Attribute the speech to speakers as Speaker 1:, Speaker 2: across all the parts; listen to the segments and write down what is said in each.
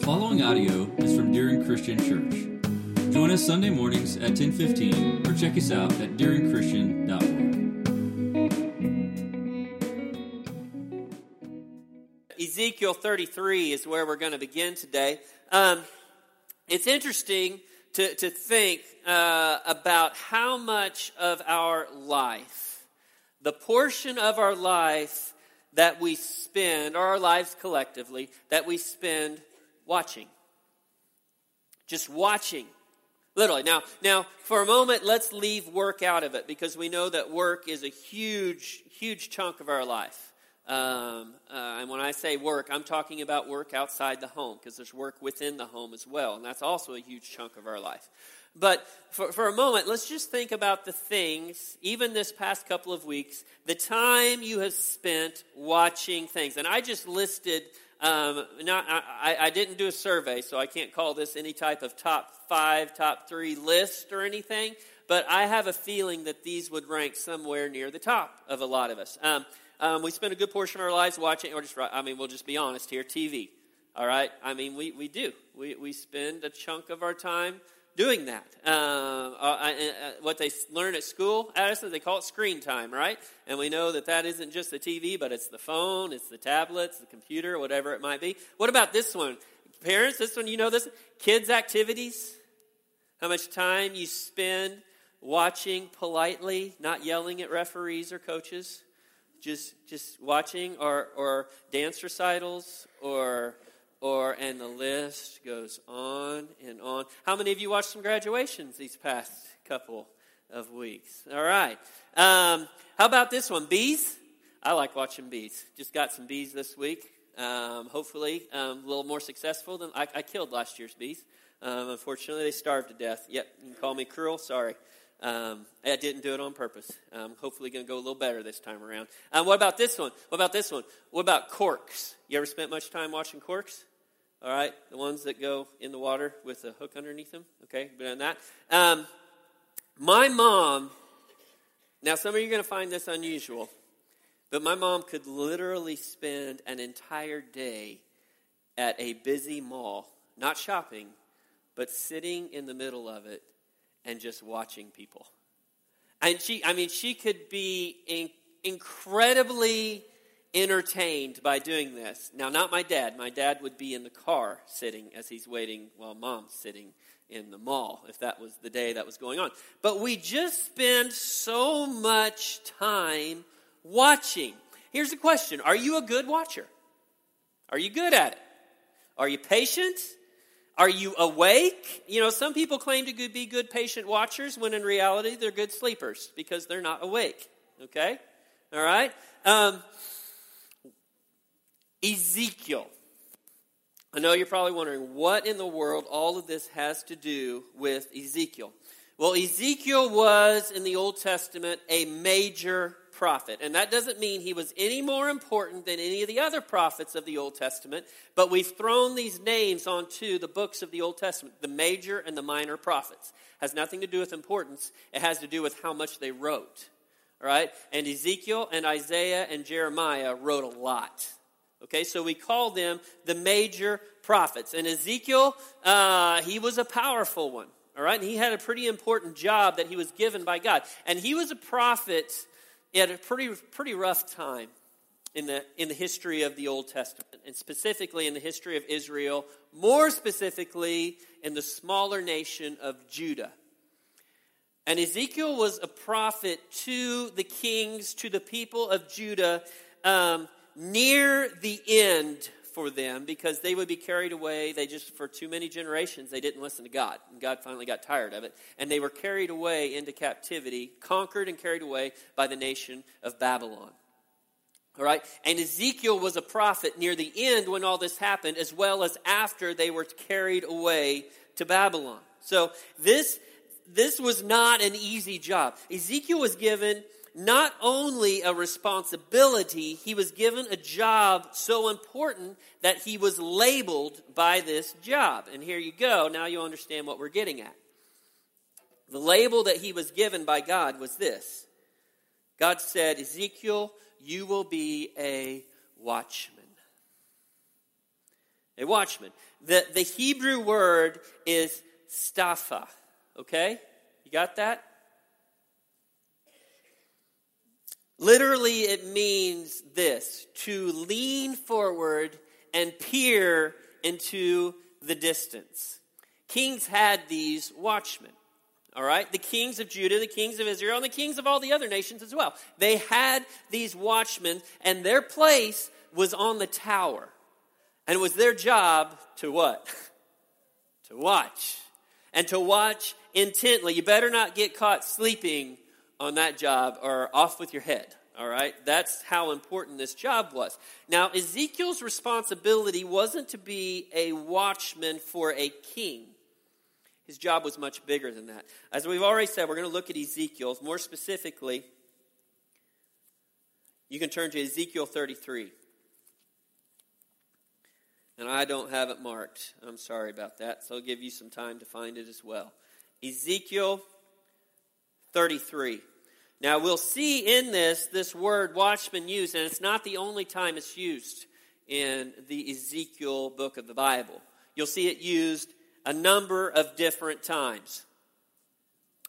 Speaker 1: The following audio is from Deering Christian Church. Join us Sunday mornings at 10:15 or check us out at deeringchristian.org.
Speaker 2: Ezekiel 33 is where we're going to begin today. Um, it's interesting to, to think uh, about how much of our life, the portion of our life that we spend, or our lives collectively, that we spend watching. Just watching. Literally. Now, now, for a moment, let's leave work out of it because we know that work is a huge, huge chunk of our life. Um, uh, and when I say work, I'm talking about work outside the home because there's work within the home as well. And that's also a huge chunk of our life. But for, for a moment, let's just think about the things, even this past couple of weeks, the time you have spent watching things. And I just listed, um, not, I, I didn't do a survey, so I can't call this any type of top five, top three list or anything. But I have a feeling that these would rank somewhere near the top of a lot of us. Um, um, we spend a good portion of our lives watching, or just, I mean, we'll just be honest here, TV. All right? I mean, we, we do. We, we spend a chunk of our time doing that. Um, uh, uh, uh, what they learn at school, Addison, they call it screen time, right? And we know that that isn't just the TV, but it's the phone, it's the tablets, the computer, whatever it might be. What about this one? Parents, this one, you know this? Kids' activities. How much time you spend watching politely, not yelling at referees or coaches just just watching or or dance recitals or or and the list goes on and on. How many of you watched some graduations these past couple of weeks? All right. Um, how about this one? Bees. I like watching bees. Just got some bees this week. Um, hopefully, um, a little more successful than I, I killed last year's bees. Um, unfortunately, they starved to death. Yep, you can call me cruel. Sorry. Um, I didn't do it on purpose. Um, hopefully, going to go a little better this time around. Um, what about this one? What about this one? What about corks? You ever spent much time watching corks? All right, the ones that go in the water with a hook underneath them. Okay, been on that. Um, my mom. Now, some of you are going to find this unusual, but my mom could literally spend an entire day at a busy mall, not shopping, but sitting in the middle of it and just watching people. And she, I mean, she could be in, incredibly entertained by doing this. Now, not my dad. My dad would be in the car sitting as he's waiting while mom's sitting in the mall, if that was the day that was going on. But we just spend so much time watching. Here's the question Are you a good watcher? Are you good at it? Are you patient? Are you awake? You know, some people claim to be good patient watchers when in reality they're good sleepers because they're not awake. Okay? All right? Um, Ezekiel. I know you're probably wondering what in the world all of this has to do with Ezekiel. Well, Ezekiel was in the Old Testament a major prophet. And that doesn't mean he was any more important than any of the other prophets of the Old Testament, but we've thrown these names onto the books of the Old Testament, the major and the minor prophets. Has nothing to do with importance, it has to do with how much they wrote. All right? And Ezekiel and Isaiah and Jeremiah wrote a lot. Okay, so we call them the major prophets. And Ezekiel, uh, he was a powerful one. All right, and he had a pretty important job that he was given by God. And he was a prophet at a pretty, pretty rough time in the, in the history of the Old Testament, and specifically in the history of Israel, more specifically in the smaller nation of Judah. And Ezekiel was a prophet to the kings, to the people of Judah, um, near the end for them because they would be carried away. They just, for too many generations, they didn't listen to God. And God finally got tired of it. And they were carried away into captivity, conquered and carried away by the nation of Babylon. All right? And Ezekiel was a prophet near the end when all this happened, as well as after they were carried away to Babylon. So this, this was not an easy job. Ezekiel was given not only a responsibility, he was given a job so important that he was labeled by this job. And here you go. Now you understand what we're getting at. The label that he was given by God was this God said, Ezekiel, you will be a watchman. A watchman. The, the Hebrew word is staffa. Okay? You got that? Literally, it means this to lean forward and peer into the distance. Kings had these watchmen. All right? The kings of Judah, the kings of Israel, and the kings of all the other nations as well. They had these watchmen, and their place was on the tower. And it was their job to what? to watch. And to watch intently. You better not get caught sleeping on that job or off with your head. All right? That's how important this job was. Now, Ezekiel's responsibility wasn't to be a watchman for a king. His job was much bigger than that. As we've already said, we're going to look at Ezekiel. More specifically, you can turn to Ezekiel 33. And I don't have it marked. I'm sorry about that. So I'll give you some time to find it as well. Ezekiel 33. Now, we'll see in this this word watchman used, and it's not the only time it's used in the Ezekiel book of the Bible. You'll see it used a number of different times.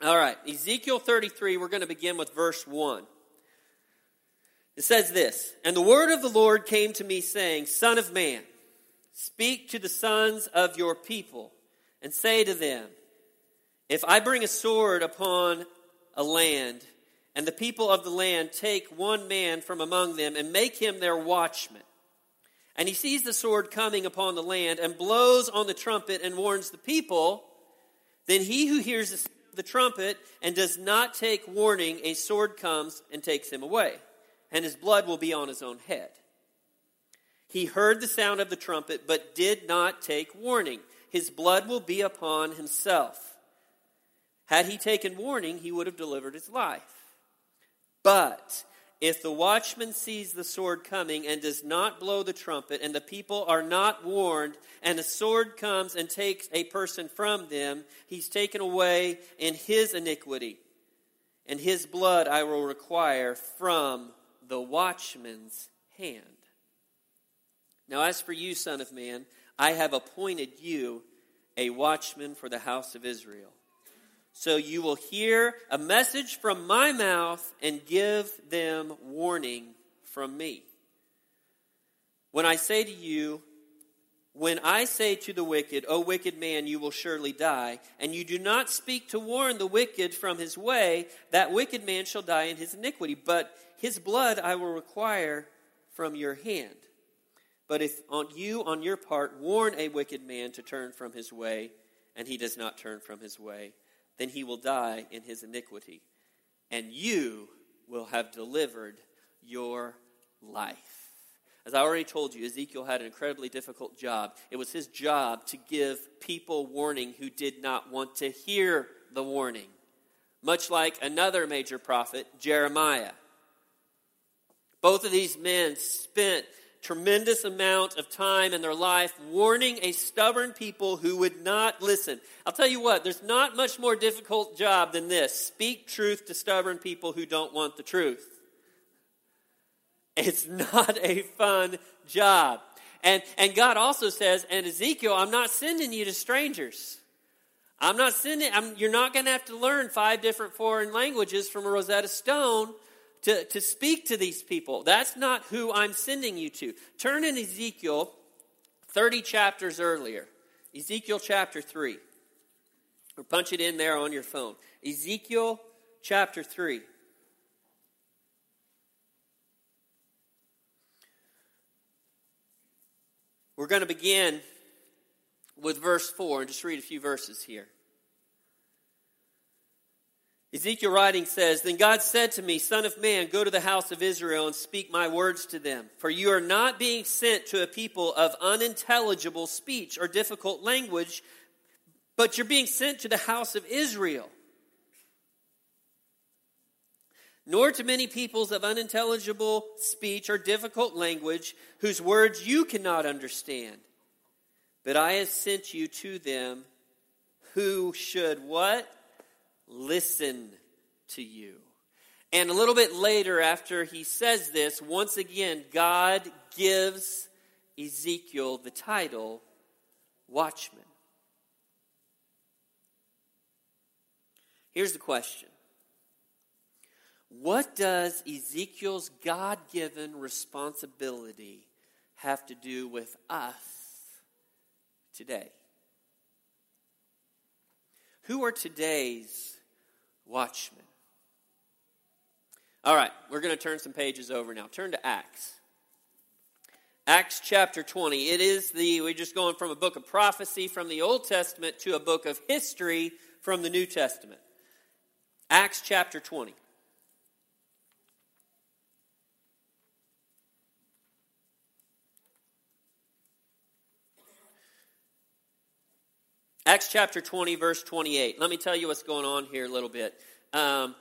Speaker 2: All right, Ezekiel 33, we're going to begin with verse 1. It says this And the word of the Lord came to me, saying, Son of man, speak to the sons of your people, and say to them, If I bring a sword upon a land, and the people of the land take one man from among them and make him their watchman. And he sees the sword coming upon the land and blows on the trumpet and warns the people. Then he who hears the trumpet and does not take warning, a sword comes and takes him away, and his blood will be on his own head. He heard the sound of the trumpet, but did not take warning. His blood will be upon himself. Had he taken warning, he would have delivered his life. But if the watchman sees the sword coming and does not blow the trumpet, and the people are not warned, and the sword comes and takes a person from them, he's taken away in his iniquity, and his blood I will require from the watchman's hand. Now, as for you, Son of Man, I have appointed you a watchman for the house of Israel. So you will hear a message from my mouth and give them warning from me. When I say to you, when I say to the wicked, O wicked man, you will surely die, and you do not speak to warn the wicked from his way, that wicked man shall die in his iniquity, but his blood I will require from your hand. But if on you, on your part, warn a wicked man to turn from his way, and he does not turn from his way, then he will die in his iniquity, and you will have delivered your life. As I already told you, Ezekiel had an incredibly difficult job. It was his job to give people warning who did not want to hear the warning, much like another major prophet, Jeremiah. Both of these men spent tremendous amount of time in their life warning a stubborn people who would not listen. I'll tell you what, there's not much more difficult job than this. Speak truth to stubborn people who don't want the truth. It's not a fun job. And, and God also says, and Ezekiel, I'm not sending you to strangers. I'm not sending, I'm, you're not going to have to learn five different foreign languages from a Rosetta Stone to, to speak to these people. That's not who I'm sending you to. Turn in Ezekiel 30 chapters earlier. Ezekiel chapter 3. Or punch it in there on your phone. Ezekiel chapter 3. We're going to begin with verse 4 and just read a few verses here. Ezekiel writing says, Then God said to me, Son of man, go to the house of Israel and speak my words to them. For you are not being sent to a people of unintelligible speech or difficult language, but you're being sent to the house of Israel. Nor to many peoples of unintelligible speech or difficult language, whose words you cannot understand. But I have sent you to them who should what? Listen to you. And a little bit later, after he says this, once again, God gives Ezekiel the title Watchman? Here's the question What does Ezekiel's God given responsibility have to do with us today? Who are today's watchmen? All right, we're going to turn some pages over now. Turn to Acts. Acts chapter 20. It is the, we're just going from a book of prophecy from the Old Testament to a book of history from the New Testament. Acts chapter 20. Acts chapter 20, verse 28. Let me tell you what's going on here a little bit. Um,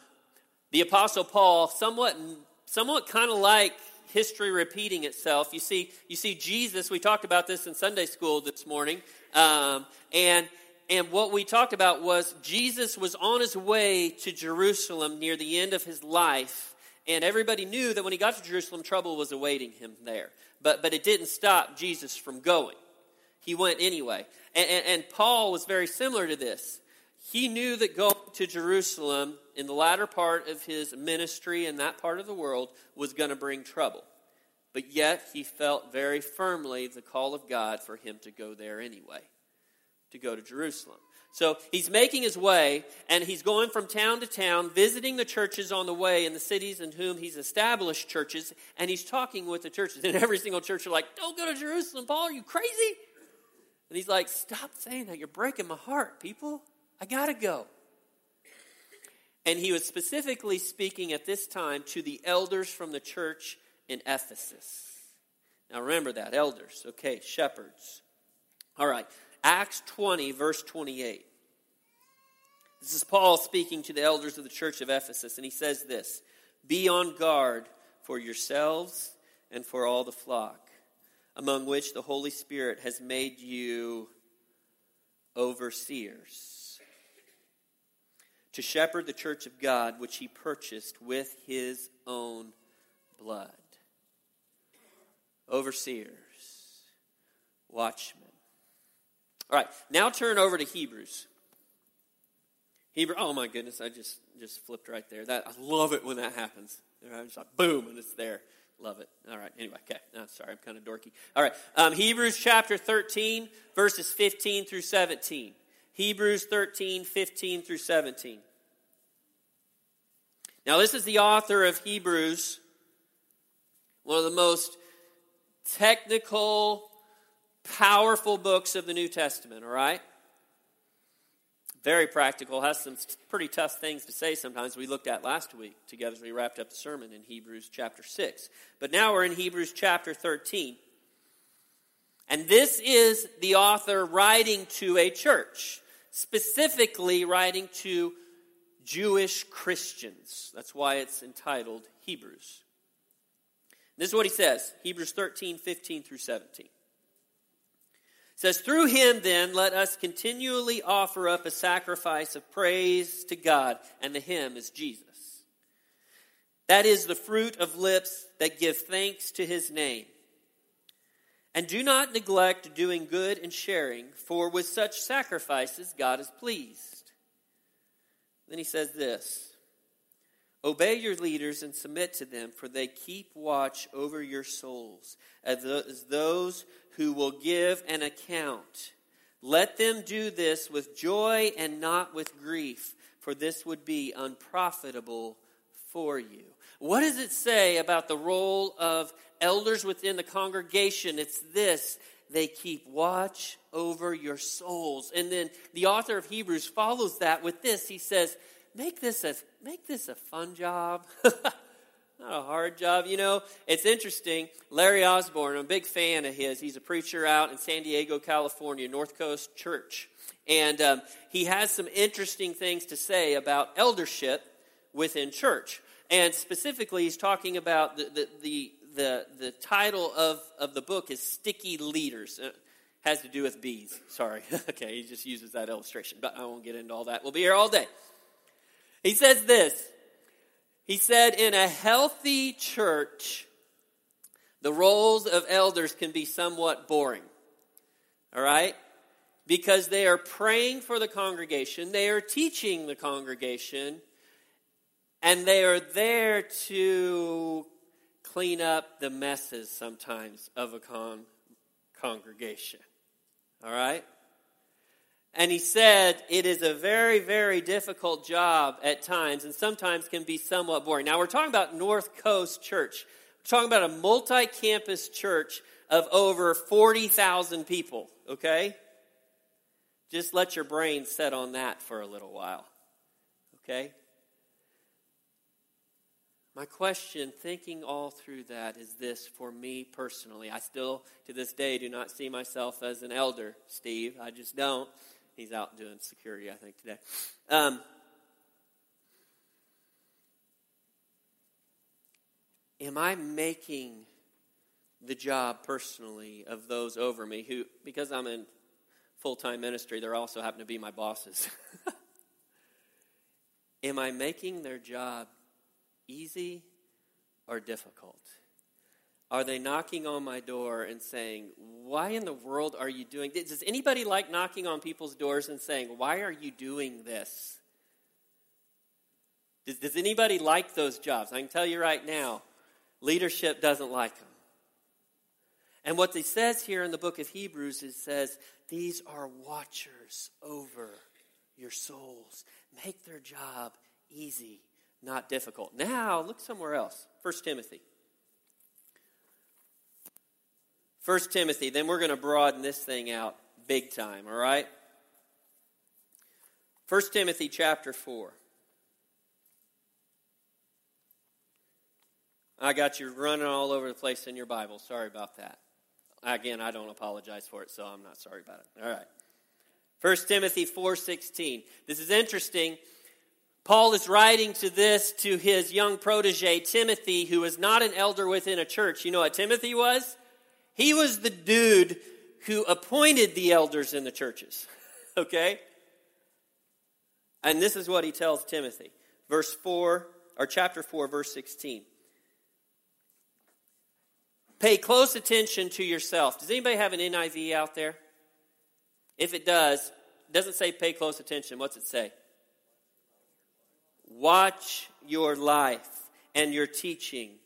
Speaker 2: the Apostle Paul, somewhat, somewhat kind of like history repeating itself. You see, you see Jesus. We talked about this in Sunday school this morning, um, and and what we talked about was Jesus was on his way to Jerusalem near the end of his life, and everybody knew that when he got to Jerusalem, trouble was awaiting him there. But but it didn't stop Jesus from going. He went anyway. And, and, and Paul was very similar to this. He knew that going to Jerusalem in the latter part of his ministry in that part of the world was going to bring trouble. But yet he felt very firmly the call of God for him to go there anyway, to go to Jerusalem. So he's making his way, and he's going from town to town, visiting the churches on the way in the cities in whom he's established churches, and he's talking with the churches. And every single church are like, Don't go to Jerusalem, Paul, are you crazy? And he's like, Stop saying that. You're breaking my heart, people. I got to go. And he was specifically speaking at this time to the elders from the church in Ephesus. Now remember that, elders, okay, shepherds. All right, Acts 20, verse 28. This is Paul speaking to the elders of the church of Ephesus, and he says this Be on guard for yourselves and for all the flock, among which the Holy Spirit has made you overseers to shepherd the church of God, which he purchased with his own blood. Overseers, watchmen. All right, now turn over to Hebrews. Hebrew. Oh my goodness, I just just flipped right there. That I love it when that happens. I'm just like boom, and it's there. Love it. All right. Anyway, okay. No, sorry, I'm kind of dorky. All right. Um, Hebrews chapter 13, verses 15 through 17. Hebrews 13, 15 through 17. Now, this is the author of Hebrews, one of the most technical, powerful books of the New Testament, all right? Very practical, has some pretty tough things to say sometimes we looked at last week together as we wrapped up the sermon in Hebrews chapter 6. But now we're in Hebrews chapter 13. And this is the author writing to a church specifically writing to Jewish Christians. That's why it's entitled Hebrews. This is what he says Hebrews 13, 15 through 17. Says, Through him, then, let us continually offer up a sacrifice of praise to God, and the him is Jesus. That is the fruit of lips that give thanks to his name. And do not neglect doing good and sharing, for with such sacrifices God is pleased. Then he says this Obey your leaders and submit to them, for they keep watch over your souls, as those who will give an account. Let them do this with joy and not with grief, for this would be unprofitable for you. What does it say about the role of elders within the congregation? It's this they keep watch over your souls. And then the author of Hebrews follows that with this. He says, Make this a, make this a fun job. Not a hard job, you know. It's interesting. Larry Osborne, I'm a big fan of his. He's a preacher out in San Diego, California, North Coast Church. And um, he has some interesting things to say about eldership within church. And specifically, he's talking about the, the, the, the, the title of, of the book is Sticky Leaders. It has to do with bees. Sorry. okay, he just uses that illustration, but I won't get into all that. We'll be here all day. He says this He said, In a healthy church, the roles of elders can be somewhat boring. All right? Because they are praying for the congregation, they are teaching the congregation, and they are there to clean up the messes sometimes of a con- congregation. All right? And he said it is a very, very difficult job at times and sometimes can be somewhat boring. Now, we're talking about North Coast Church. We're talking about a multi campus church of over 40,000 people, okay? Just let your brain set on that for a little while, okay? My question, thinking all through that, is this for me personally. I still, to this day, do not see myself as an elder, Steve. I just don't. He's out doing security, I think, today. Um, am I making the job personally of those over me who, because I'm in full time ministry, they're also happen to be my bosses? am I making their job easy or difficult? Are they knocking on my door and saying, Why in the world are you doing this? Does anybody like knocking on people's doors and saying, Why are you doing this? Does, does anybody like those jobs? I can tell you right now, leadership doesn't like them. And what he says here in the book of Hebrews is says, These are watchers over your souls. Make their job easy, not difficult. Now, look somewhere else. First Timothy. 1 Timothy, then we're going to broaden this thing out big time, all right? 1 Timothy chapter 4. I got you running all over the place in your Bible. Sorry about that. Again, I don't apologize for it, so I'm not sorry about it. All right. 1 Timothy 4:16. This is interesting. Paul is writing to this to his young protege Timothy, who is not an elder within a church. You know what Timothy was? He was the dude who appointed the elders in the churches. Okay? And this is what he tells Timothy. Verse 4, or chapter 4, verse 16. Pay close attention to yourself. Does anybody have an NIV out there? If it does, it doesn't say pay close attention. What's it say? Watch your life and your teaching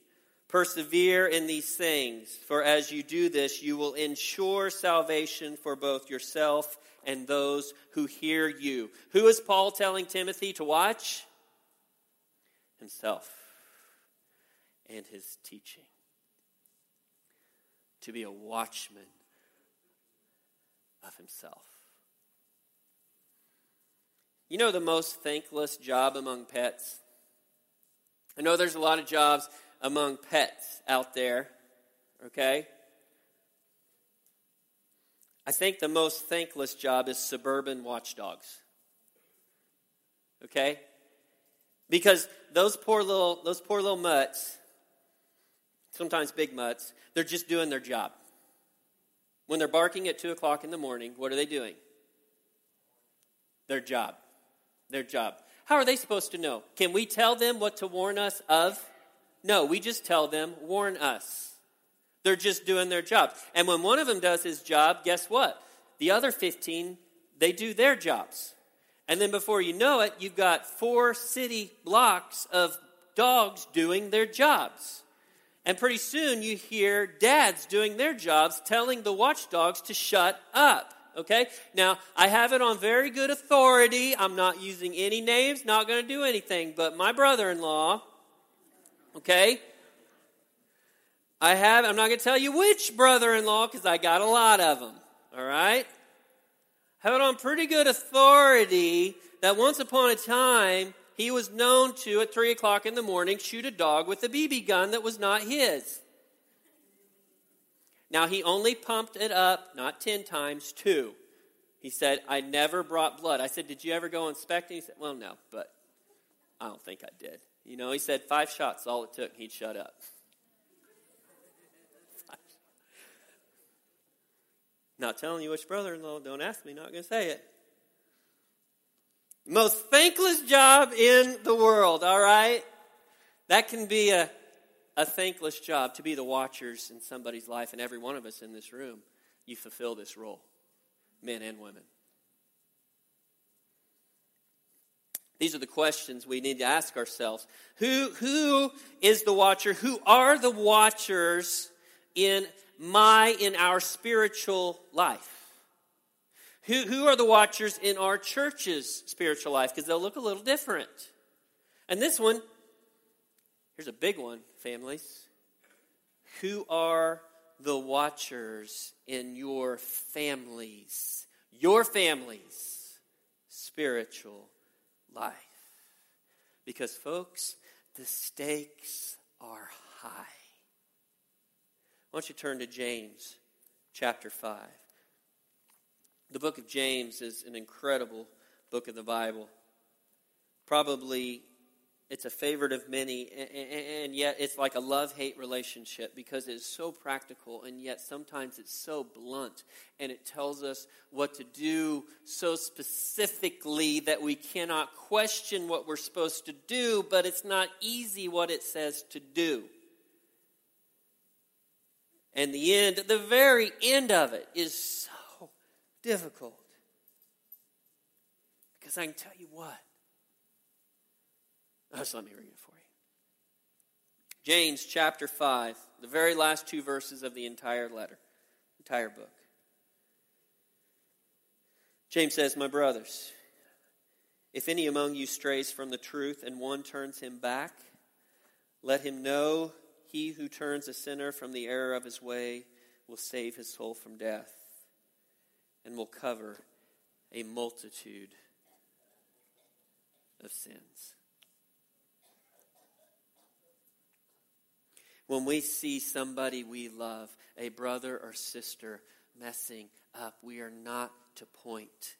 Speaker 2: Persevere in these things, for as you do this, you will ensure salvation for both yourself and those who hear you. Who is Paul telling Timothy to watch? Himself and his teaching. To be a watchman of himself. You know the most thankless job among pets? I know there's a lot of jobs among pets out there, okay? I think the most thankless job is suburban watchdogs. Okay? Because those poor little those poor little mutts, sometimes big mutts, they're just doing their job. When they're barking at two o'clock in the morning, what are they doing? Their job. Their job. How are they supposed to know? Can we tell them what to warn us of? No, we just tell them, warn us. They're just doing their job. And when one of them does his job, guess what? The other 15, they do their jobs. And then before you know it, you've got four city blocks of dogs doing their jobs. And pretty soon you hear dads doing their jobs telling the watchdogs to shut up. Okay? Now, I have it on very good authority. I'm not using any names, not going to do anything. But my brother in law, Okay? I have, I'm not going to tell you which brother in law because I got a lot of them. All right? I Have it on pretty good authority that once upon a time he was known to, at 3 o'clock in the morning, shoot a dog with a BB gun that was not his. Now, he only pumped it up, not 10 times, two. He said, I never brought blood. I said, Did you ever go inspecting? He said, Well, no, but I don't think I did. You know, he said five shots, all it took, he'd shut up. Not telling you which brother in law, don't ask me, not going to say it. Most thankless job in the world, all right? That can be a a thankless job to be the watchers in somebody's life, and every one of us in this room, you fulfill this role, men and women. These are the questions we need to ask ourselves. Who, who is the watcher? Who are the watchers in my, in our spiritual life? Who, who are the watchers in our church's spiritual life? Because they'll look a little different. And this one, here's a big one, families. Who are the watchers in your families? Your families' spiritual life. Because, folks, the stakes are high. Why don't you turn to James chapter 5? The book of James is an incredible book of the Bible. Probably it's a favorite of many, and yet it's like a love hate relationship because it's so practical, and yet sometimes it's so blunt, and it tells us what to do so specifically that we cannot question what we're supposed to do, but it's not easy what it says to do. And the end, the very end of it is so difficult. Because I can tell you what. Uh, Just let me read it for you. James chapter 5, the very last two verses of the entire letter, entire book. James says, My brothers, if any among you strays from the truth and one turns him back, let him know he who turns a sinner from the error of his way will save his soul from death and will cover a multitude of sins. When we see somebody we love, a brother or sister, messing up, we are not to point.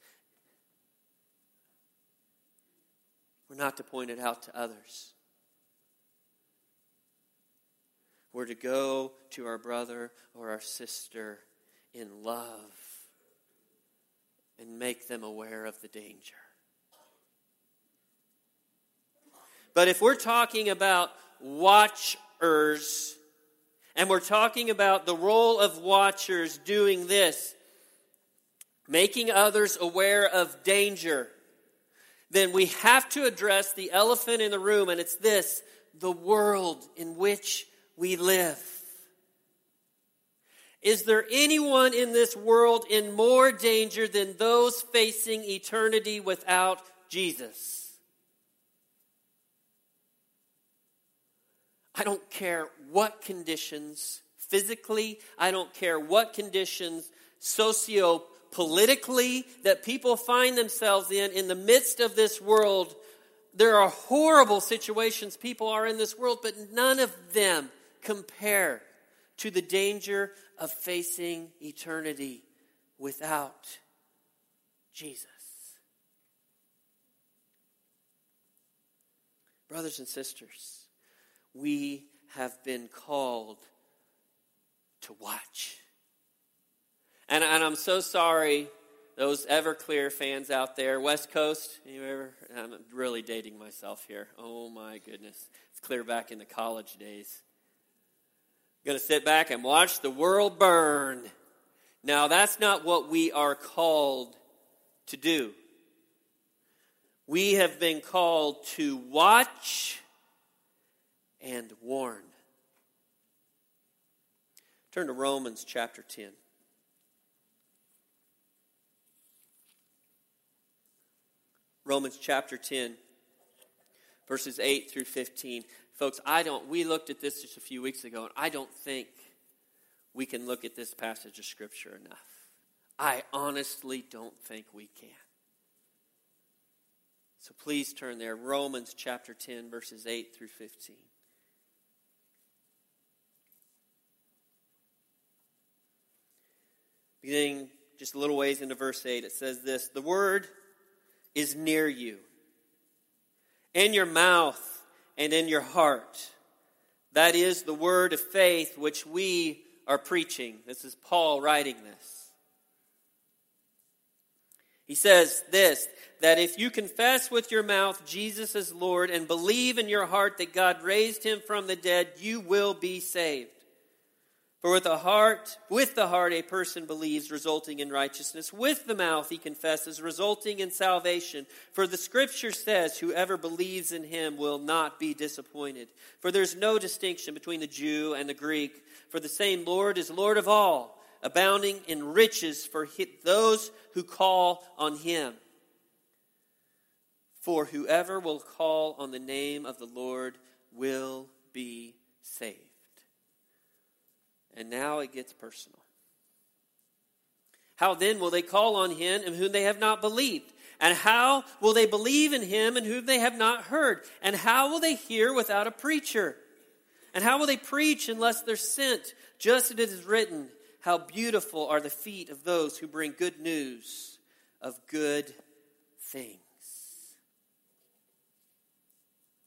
Speaker 2: We're not to point it out to others. We're to go to our brother or our sister in love and make them aware of the danger. But if we're talking about watchers, and we're talking about the role of watchers doing this, making others aware of danger, then we have to address the elephant in the room, and it's this the world in which we live. Is there anyone in this world in more danger than those facing eternity without Jesus? I don't care what conditions physically, I don't care what conditions socio politically that people find themselves in in the midst of this world. There are horrible situations people are in this world, but none of them compare to the danger of facing eternity without Jesus. Brothers and sisters, we have been called to watch. And, and I'm so sorry, those Everclear fans out there, West Coast, you ever? I'm really dating myself here. Oh my goodness. It's clear back in the college days I'm going to sit back and watch the world burn. Now, that's not what we are called to do. We have been called to watch and warn. Turn to Romans chapter 10. Romans chapter 10, verses 8 through 15. Folks, I don't, we looked at this just a few weeks ago, and I don't think we can look at this passage of Scripture enough. I honestly don't think we can. So please turn there. Romans chapter 10, verses 8 through 15. Beginning just a little ways into verse 8, it says this The word is near you, in your mouth and in your heart. That is the word of faith which we are preaching. This is Paul writing this. He says this that if you confess with your mouth Jesus is Lord and believe in your heart that God raised him from the dead, you will be saved. For with the heart, with the heart a person believes, resulting in righteousness. With the mouth he confesses, resulting in salvation. For the scripture says, whoever believes in him will not be disappointed. For there's no distinction between the Jew and the Greek. For the same Lord is Lord of all, abounding in riches for those who call on him. For whoever will call on the name of the Lord will be saved. And now it gets personal. How then will they call on him in whom they have not believed? And how will they believe in him in whom they have not heard? And how will they hear without a preacher? And how will they preach unless they're sent? Just as it is written, How beautiful are the feet of those who bring good news of good things.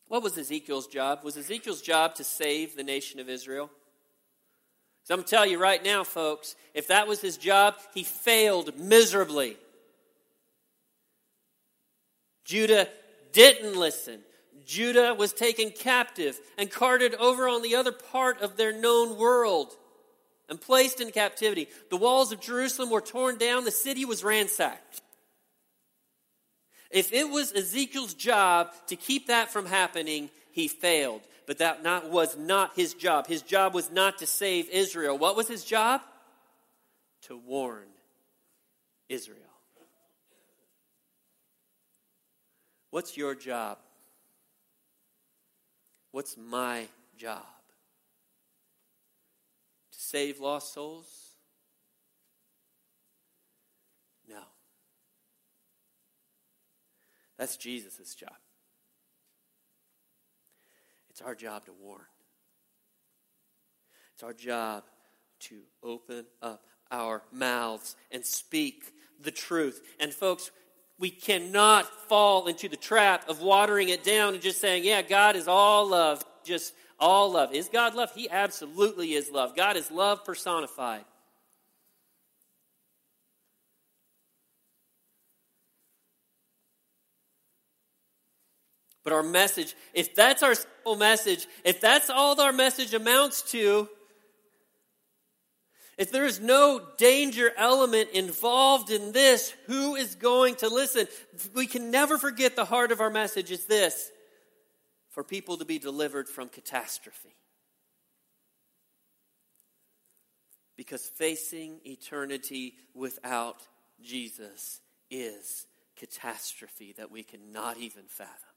Speaker 2: What was Ezekiel's job? Was Ezekiel's job to save the nation of Israel? So I'm going to tell you right now, folks, if that was his job, he failed miserably. Judah didn't listen. Judah was taken captive and carted over on the other part of their known world and placed in captivity. The walls of Jerusalem were torn down, the city was ransacked. If it was Ezekiel's job to keep that from happening, he failed but that not, was not his job. His job was not to save Israel. What was his job? To warn Israel. What's your job? What's my job? To save lost souls? No. That's Jesus' job. It's our job to warn. It's our job to open up our mouths and speak the truth. And folks, we cannot fall into the trap of watering it down and just saying, yeah, God is all love, just all love. Is God love? He absolutely is love. God is love personified. But our message, if that's our simple message, if that's all our message amounts to, if there is no danger element involved in this, who is going to listen? We can never forget the heart of our message is this for people to be delivered from catastrophe. Because facing eternity without Jesus is catastrophe that we cannot even fathom.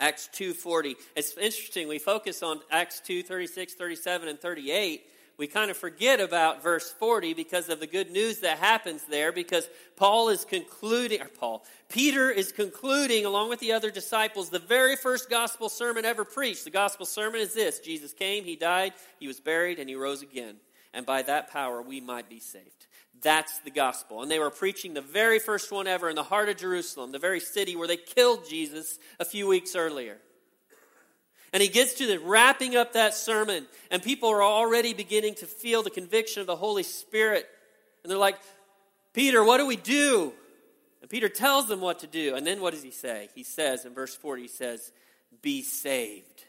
Speaker 2: Acts 2:40. It's interesting we focus on Acts 2 36, 37 and 38. We kind of forget about verse 40 because of the good news that happens there because Paul is concluding or Paul Peter is concluding along with the other disciples the very first gospel sermon ever preached. The gospel sermon is this: Jesus came, he died, he was buried and he rose again. And by that power we might be saved. That's the gospel. And they were preaching the very first one ever in the heart of Jerusalem, the very city where they killed Jesus a few weeks earlier. And he gets to the wrapping up that sermon, and people are already beginning to feel the conviction of the Holy Spirit. And they're like, Peter, what do we do? And Peter tells them what to do. And then what does he say? He says in verse 40, he says, Be saved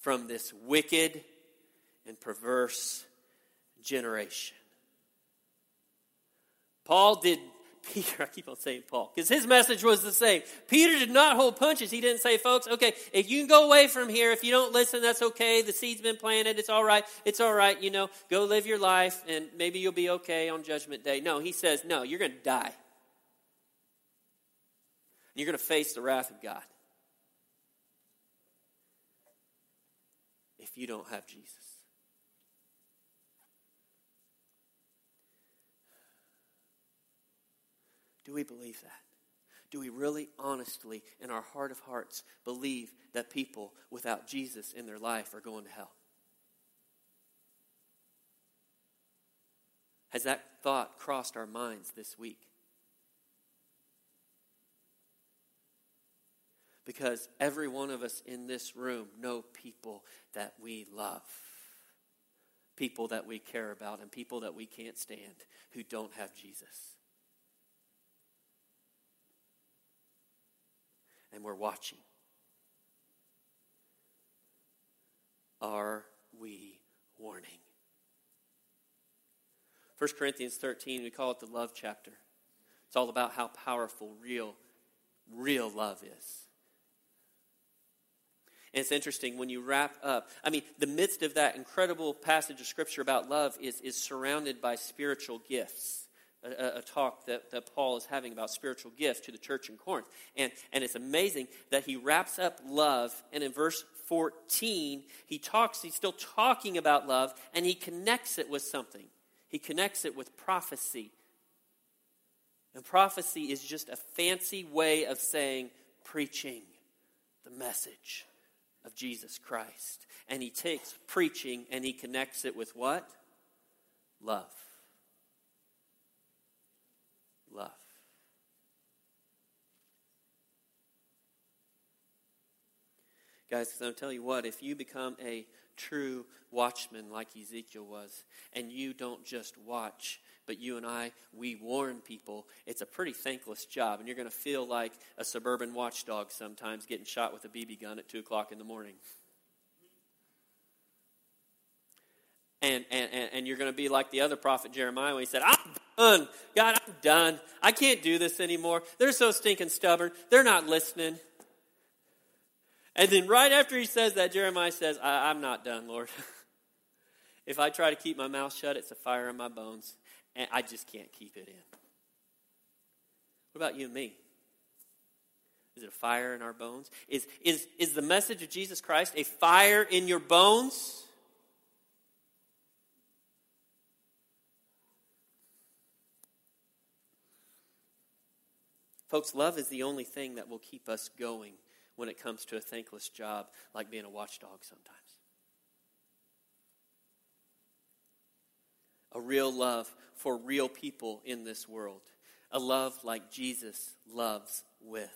Speaker 2: from this wicked and perverse generation. Paul did, Peter, I keep on saying Paul, because his message was the same. Peter did not hold punches. He didn't say, folks, okay, if you can go away from here, if you don't listen, that's okay. The seed's been planted. It's all right. It's all right. You know, go live your life and maybe you'll be okay on Judgment Day. No, he says, no, you're going to die. You're going to face the wrath of God if you don't have Jesus. Do we believe that? Do we really honestly, in our heart of hearts, believe that people without Jesus in their life are going to hell? Has that thought crossed our minds this week? Because every one of us in this room know people that we love people that we care about and people that we can't stand who don't have Jesus. And we're watching. Are we warning? 1 Corinthians 13, we call it the love chapter. It's all about how powerful real, real love is. And it's interesting when you wrap up, I mean, the midst of that incredible passage of scripture about love is, is surrounded by spiritual gifts. A, a, talk that, that Paul is having about spiritual gifts to the church in Corinth. And, and it's amazing that he wraps up love, and in verse 14, he talks, he's still talking about love, and he connects it with something. He connects it with prophecy. And prophecy is just a fancy way of saying preaching the message of Jesus Christ. And he takes preaching and he connects it with what? Love. Love. Guys, I'll tell you what, if you become a true watchman like Ezekiel was, and you don't just watch, but you and I, we warn people. It's a pretty thankless job, and you're going to feel like a suburban watchdog sometimes getting shot with a BB gun at 2 o'clock in the morning. And, and, and you're going to be like the other prophet Jeremiah when he said, I'm done. God, I'm done. I can't do this anymore. They're so stinking stubborn. They're not listening. And then right after he says that, Jeremiah says, I, am not done, Lord. if I try to keep my mouth shut, it's a fire in my bones and I just can't keep it in. What about you and me? Is it a fire in our bones? Is, is, is the message of Jesus Christ a fire in your bones? Folks, love is the only thing that will keep us going when it comes to a thankless job like being a watchdog sometimes. a real love for real people in this world, a love like Jesus loves with.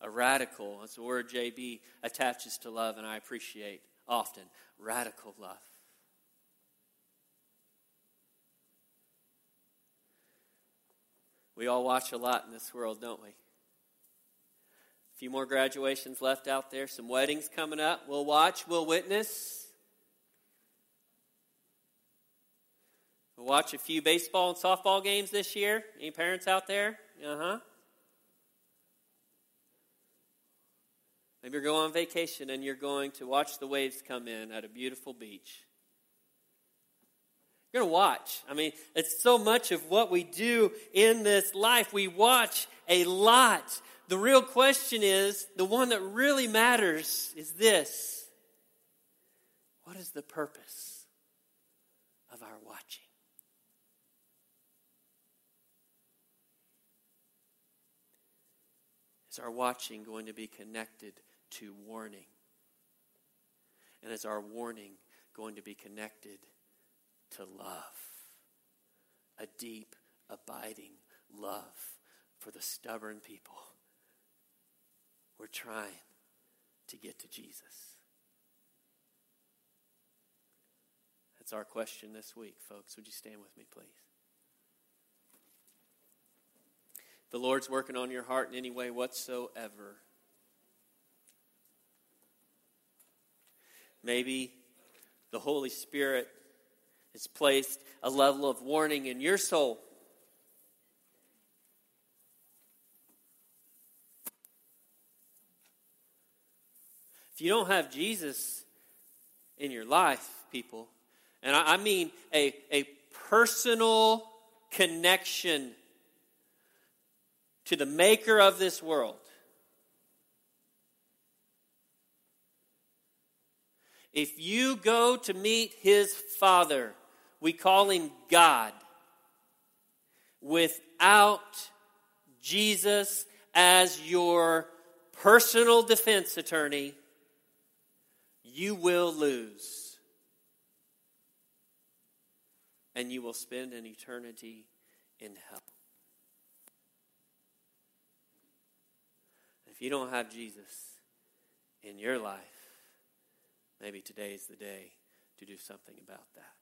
Speaker 2: A radical, that's a word JB attaches to love, and I appreciate often. Radical love. We all watch a lot in this world, don't we? A few more graduations left out there, some weddings coming up. We'll watch, we'll witness. We'll watch a few baseball and softball games this year. Any parents out there? Uh huh. Maybe you're going on vacation and you're going to watch the waves come in at a beautiful beach. You're going to watch. I mean, it's so much of what we do in this life. We watch a lot. The real question is the one that really matters is this What is the purpose of our watching? Is our watching going to be connected to warning? And is our warning going to be connected to love? A deep, abiding love for the stubborn people. We're trying to get to Jesus. That's our question this week, folks. Would you stand with me, please? the Lord's working on your heart in any way whatsoever. Maybe the Holy Spirit has placed a level of warning in your soul. If you don't have Jesus in your life, people, and I, mean a, a personal connection to the maker of this world. If you go to meet his Father, we call him God, without Jesus as your personal defense attorney, you will lose. And you will spend an eternity in hell. If you don't have Jesus in your life, maybe today is the day to do something about that.